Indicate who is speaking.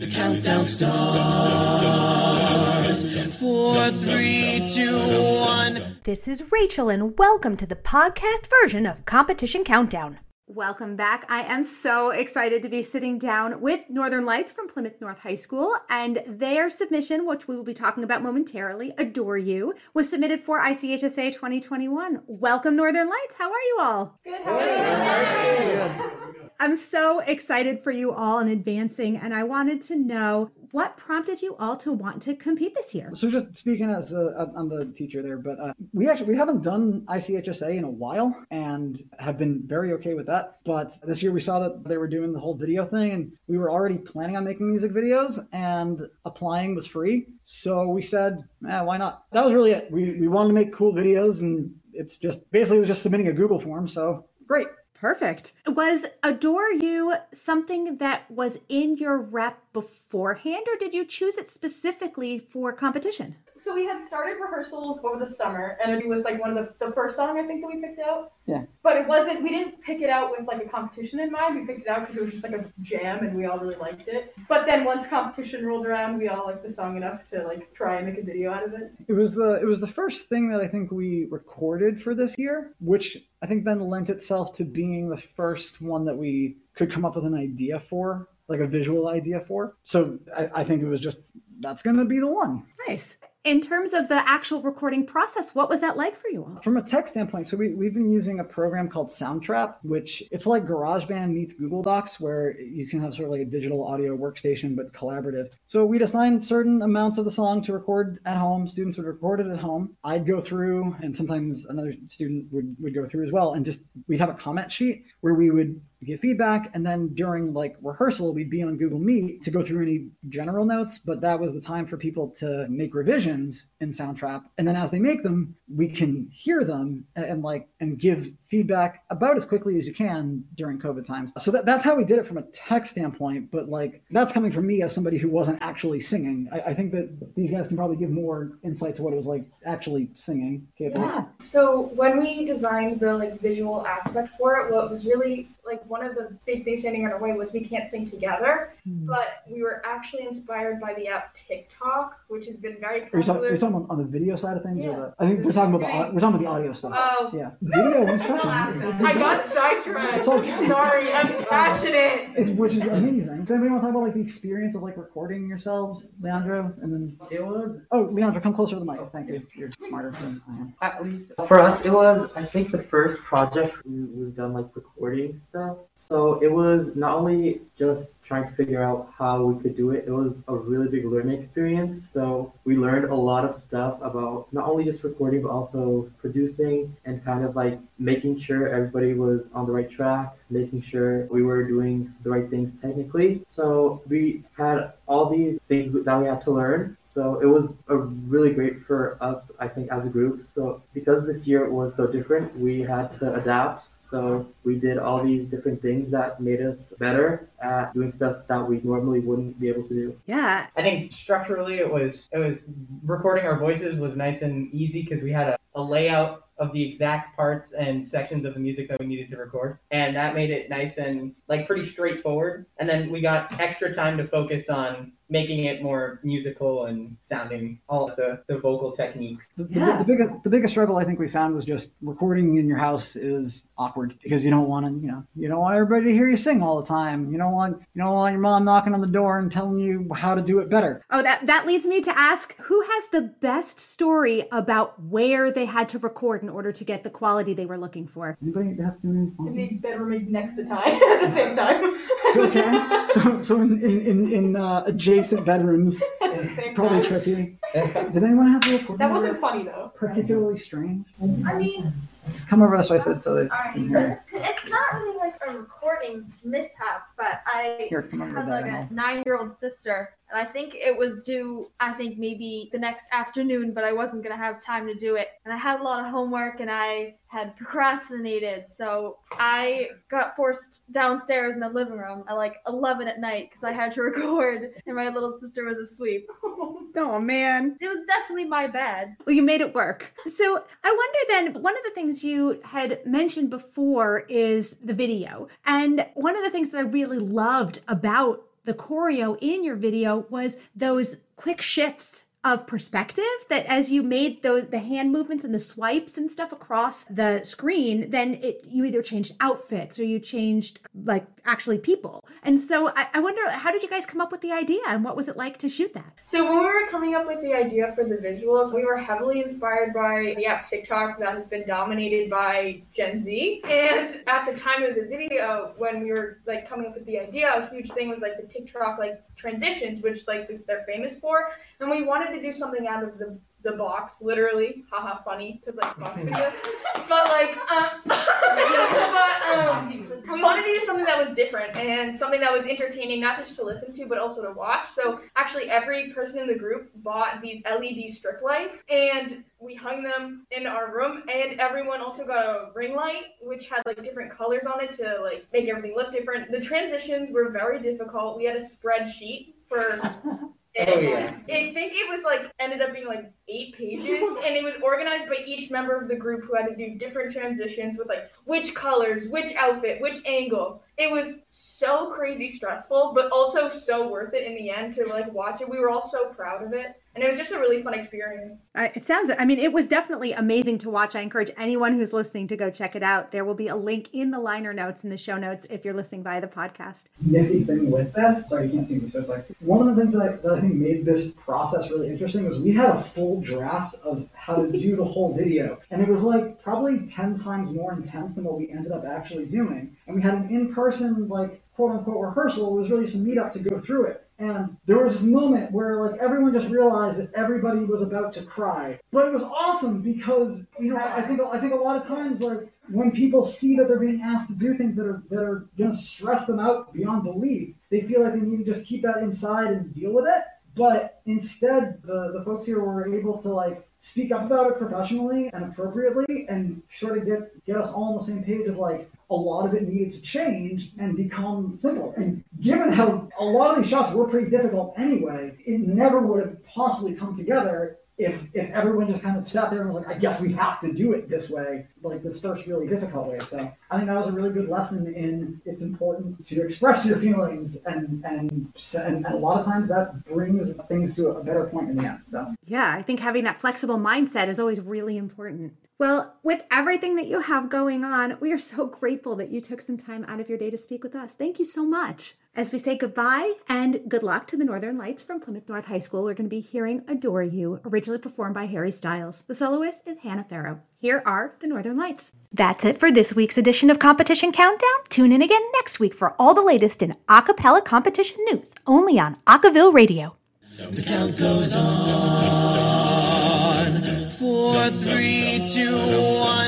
Speaker 1: The countdown starts. Four, three, two, one.
Speaker 2: This is Rachel, and welcome to the podcast version of Competition Countdown. Welcome back. I am so excited to be sitting down with Northern Lights from Plymouth North High School, and their submission, which we will be talking about momentarily, Adore You, was submitted for ICHSA 2021. Welcome, Northern Lights. How are you all?
Speaker 3: Good. How are you?
Speaker 2: I'm so excited for you all in advancing, and I wanted to know what prompted you all to want to compete this year.
Speaker 4: So just speaking as a, I'm the teacher there, but uh, we actually we haven't done ICHSA in a while and have been very okay with that. But this year we saw that they were doing the whole video thing, and we were already planning on making music videos, and applying was free. So we said, eh, why not? That was really it. We we wanted to make cool videos, and it's just basically it was just submitting a Google form. So great.
Speaker 2: Perfect. Was Adore You something that was in your rep beforehand, or did you choose it specifically for competition?
Speaker 3: So we had started rehearsals over the summer, and it was like one of the, the first song I think that we picked out.
Speaker 4: Yeah.
Speaker 3: But it wasn't. We didn't pick it out with like a competition in mind. We picked it out because it was just like a jam, and we all really liked it. But then once competition rolled around, we all liked the song enough to like try and make a video out of it.
Speaker 4: It was the it was the first thing that I think we recorded for this year, which I think then lent itself to being the first one that we could come up with an idea for, like a visual idea for. So I, I think it was just that's gonna be the one.
Speaker 2: Nice. In terms of the actual recording process, what was that like for you all?
Speaker 4: From a tech standpoint, so we, we've been using a program called Soundtrap, which it's like GarageBand meets Google Docs, where you can have sort of like a digital audio workstation, but collaborative. So we'd assign certain amounts of the song to record at home. Students would record it at home. I'd go through, and sometimes another student would, would go through as well, and just we'd have a comment sheet where we would give feedback and then during like rehearsal we'd be on google meet to go through any general notes but that was the time for people to make revisions in soundtrap and then as they make them we can hear them and, and like and give feedback about as quickly as you can during covid times so that, that's how we did it from a tech standpoint but like that's coming from me as somebody who wasn't actually singing i, I think that these guys can probably give more insight to what it was like actually singing.
Speaker 2: Yeah.
Speaker 5: So when we designed the like visual aspect for it, what was really like one of the big things standing in our way was we can't sing together. Hmm. But we were actually inspired by the app TikTok, which has been very
Speaker 4: Are you talking,
Speaker 5: popular.
Speaker 4: are you talking on the video side of things,
Speaker 5: Yeah.
Speaker 4: or the? I think we're talking about the we're talking about the audio stuff.
Speaker 5: Oh.
Speaker 4: yeah, video and stuff.
Speaker 5: I got sidetracked.
Speaker 4: Okay.
Speaker 5: Sorry, I'm passionate.
Speaker 4: It's, which is amazing. Does anybody want to talk about like the experience of like recording yourselves, Leandro, and then
Speaker 6: It was
Speaker 4: oh, Leandro, come closer to the mic. Thank you. You're smarter than I am.
Speaker 6: at least for us. It was I think the first project we, we've done like recording stuff. So it was not only just trying to figure out how we could do it. It was a really big learning experience. So we learned a lot of stuff about not only just recording but also producing and kind of like making sure everybody was on the right track, making sure we were doing the right things technically. So we had all these things that we had to learn. So it was a really great for us, I think, as a group. So because this year was so different, we had to adapt. So we did all these different things that made us better at doing stuff that we normally wouldn't be able to do.
Speaker 2: Yeah.
Speaker 7: I think structurally it was it was recording our voices was nice and easy because we had a, a layout of the exact parts and sections of the music that we needed to record and that made it nice and like pretty straightforward and then we got extra time to focus on making it more musical and sounding all the, the vocal techniques
Speaker 4: The, the-
Speaker 2: Yeah.
Speaker 4: the, biggest the biggest struggle I think we found was just recording in your house is awkward because you don't want to you know you don't want everybody to hear you sing all the time. You don't want you don't want your mom knocking on the door and telling you how to do it better.
Speaker 2: Oh, that that leads me to ask who has the best story about where they had to record in order to get the quality they were looking for.
Speaker 4: Anybody have to do
Speaker 3: In
Speaker 4: anything?
Speaker 3: the bedroom next to Ty at the same time.
Speaker 4: So, okay. So, so in, in, in, in uh, adjacent bedrooms,
Speaker 3: at the same
Speaker 4: probably
Speaker 3: time.
Speaker 4: tricky. Did anyone have to record?
Speaker 3: That wasn't funny though.
Speaker 4: particularly strange.
Speaker 8: I mean,
Speaker 4: Just come over this way so so they can hear.
Speaker 8: It's not really like a recording mishap, but I
Speaker 4: Here, come over
Speaker 8: had
Speaker 4: to
Speaker 8: like a
Speaker 4: and
Speaker 8: nine year old sister, and I think it was due, I think maybe the next afternoon, but I wasn't going to have time to do it. And I had a lot of homework and I had procrastinated, so I got forced downstairs in the living room at like 11 at night because I had to record and my little sister was asleep.
Speaker 2: Oh man.
Speaker 8: It was definitely my bad.
Speaker 2: Well, you made it work. So I wonder then, one of the things you had mentioned before is the video. And one of the things that I really loved about the the choreo in your video was those quick shifts of perspective that as you made those the hand movements and the swipes and stuff across the screen then it you either changed outfits or you changed like actually people and so I, I wonder how did you guys come up with the idea and what was it like to shoot that
Speaker 5: So when we were coming up with the idea for the visuals, we were heavily inspired by the app TikTok that has been dominated by Gen Z. And at the time of the video, when we were like coming up with the idea, a huge thing was like the TikTok like transitions, which like they're famous for. And we wanted to do something out of the the box, literally, haha, funny, because like box videos. But like, um, but um, we wanted to do something that was different and something that was entertaining, not just to listen to, but also to watch. So actually, every person in the group bought these LED strip lights, and we hung them in our room. And everyone also got a ring light, which had like different colors on it to like make everything look different. The transitions were very difficult. We had a spreadsheet for.
Speaker 7: Oh, yeah.
Speaker 5: I think it was like ended up being like eight pages, and it was organized by each member of the group who had to do different transitions with like which colors, which outfit, which angle. It was so crazy stressful, but also so worth it in the end to like watch it. We were all so proud of it, and it was just a really fun experience.
Speaker 2: I- it sounds i mean it was definitely amazing to watch i encourage anyone who's listening to go check it out there will be a link in the liner notes in the show notes if you're listening via the podcast
Speaker 4: nifty thing with that, sorry, you can't see me, so it's like one of the things that I, that I think made this process really interesting was we had a full draft of how to do the whole video, and it was like probably ten times more intense than what we ended up actually doing. And we had an in-person like quote unquote rehearsal. It was really some meetup to go through it. And there was this moment where like everyone just realized that everybody was about to cry. But it was awesome because you know I think I think a lot of times like when people see that they're being asked to do things that are that are gonna stress them out beyond belief, they feel like they need to just keep that inside and deal with it. But instead, the, the folks here were able to like speak up about it professionally and appropriately and sort of get get us all on the same page of like a lot of it needed to change and become simpler. And given how a lot of these shots were pretty difficult anyway, it never would have possibly come together if if everyone just kind of sat there and was like, I guess we have to do it this way, like this first really difficult way. So I think that was a really good lesson in it's important to express your feelings and and and, a lot of times that brings things to a better point in the end. So.
Speaker 2: Yeah, I think having that flexible mindset is always really important. Well, with everything that you have going on, we are so grateful that you took some time out of your day to speak with us. Thank you so much. As we say goodbye and good luck to the Northern Lights from Plymouth North High School, we're going to be hearing Adore You, originally performed by Harry Styles. The soloist is Hannah Farrow. Here are the Northern Lights. That's it for this week's edition of Competition Countdown. Tune in again next week for all the latest in a cappella competition news, only on Acaville Radio.
Speaker 1: The count goes on. Four, three, two, one.